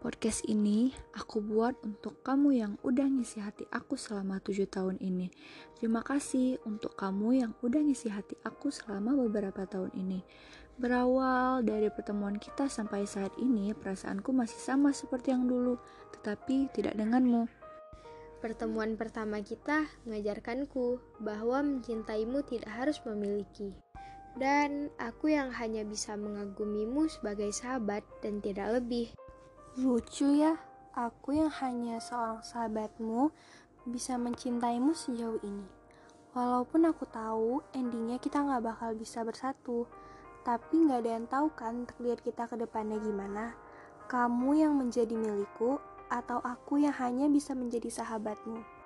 Podcast ini aku buat untuk kamu yang udah ngisi hati aku selama tujuh tahun ini. Terima kasih untuk kamu yang udah ngisi hati aku selama beberapa tahun ini. Berawal dari pertemuan kita sampai saat ini, perasaanku masih sama seperti yang dulu, tetapi tidak denganmu. Pertemuan pertama kita mengajarkanku bahwa mencintaimu tidak harus memiliki. Dan aku yang hanya bisa mengagumimu sebagai sahabat dan tidak lebih. Lucu ya, aku yang hanya seorang sahabatmu bisa mencintaimu sejauh ini. Walaupun aku tahu endingnya kita nggak bakal bisa bersatu, tapi nggak ada yang tahu kan takdir kita ke depannya gimana. Kamu yang menjadi milikku atau aku yang hanya bisa menjadi sahabatmu.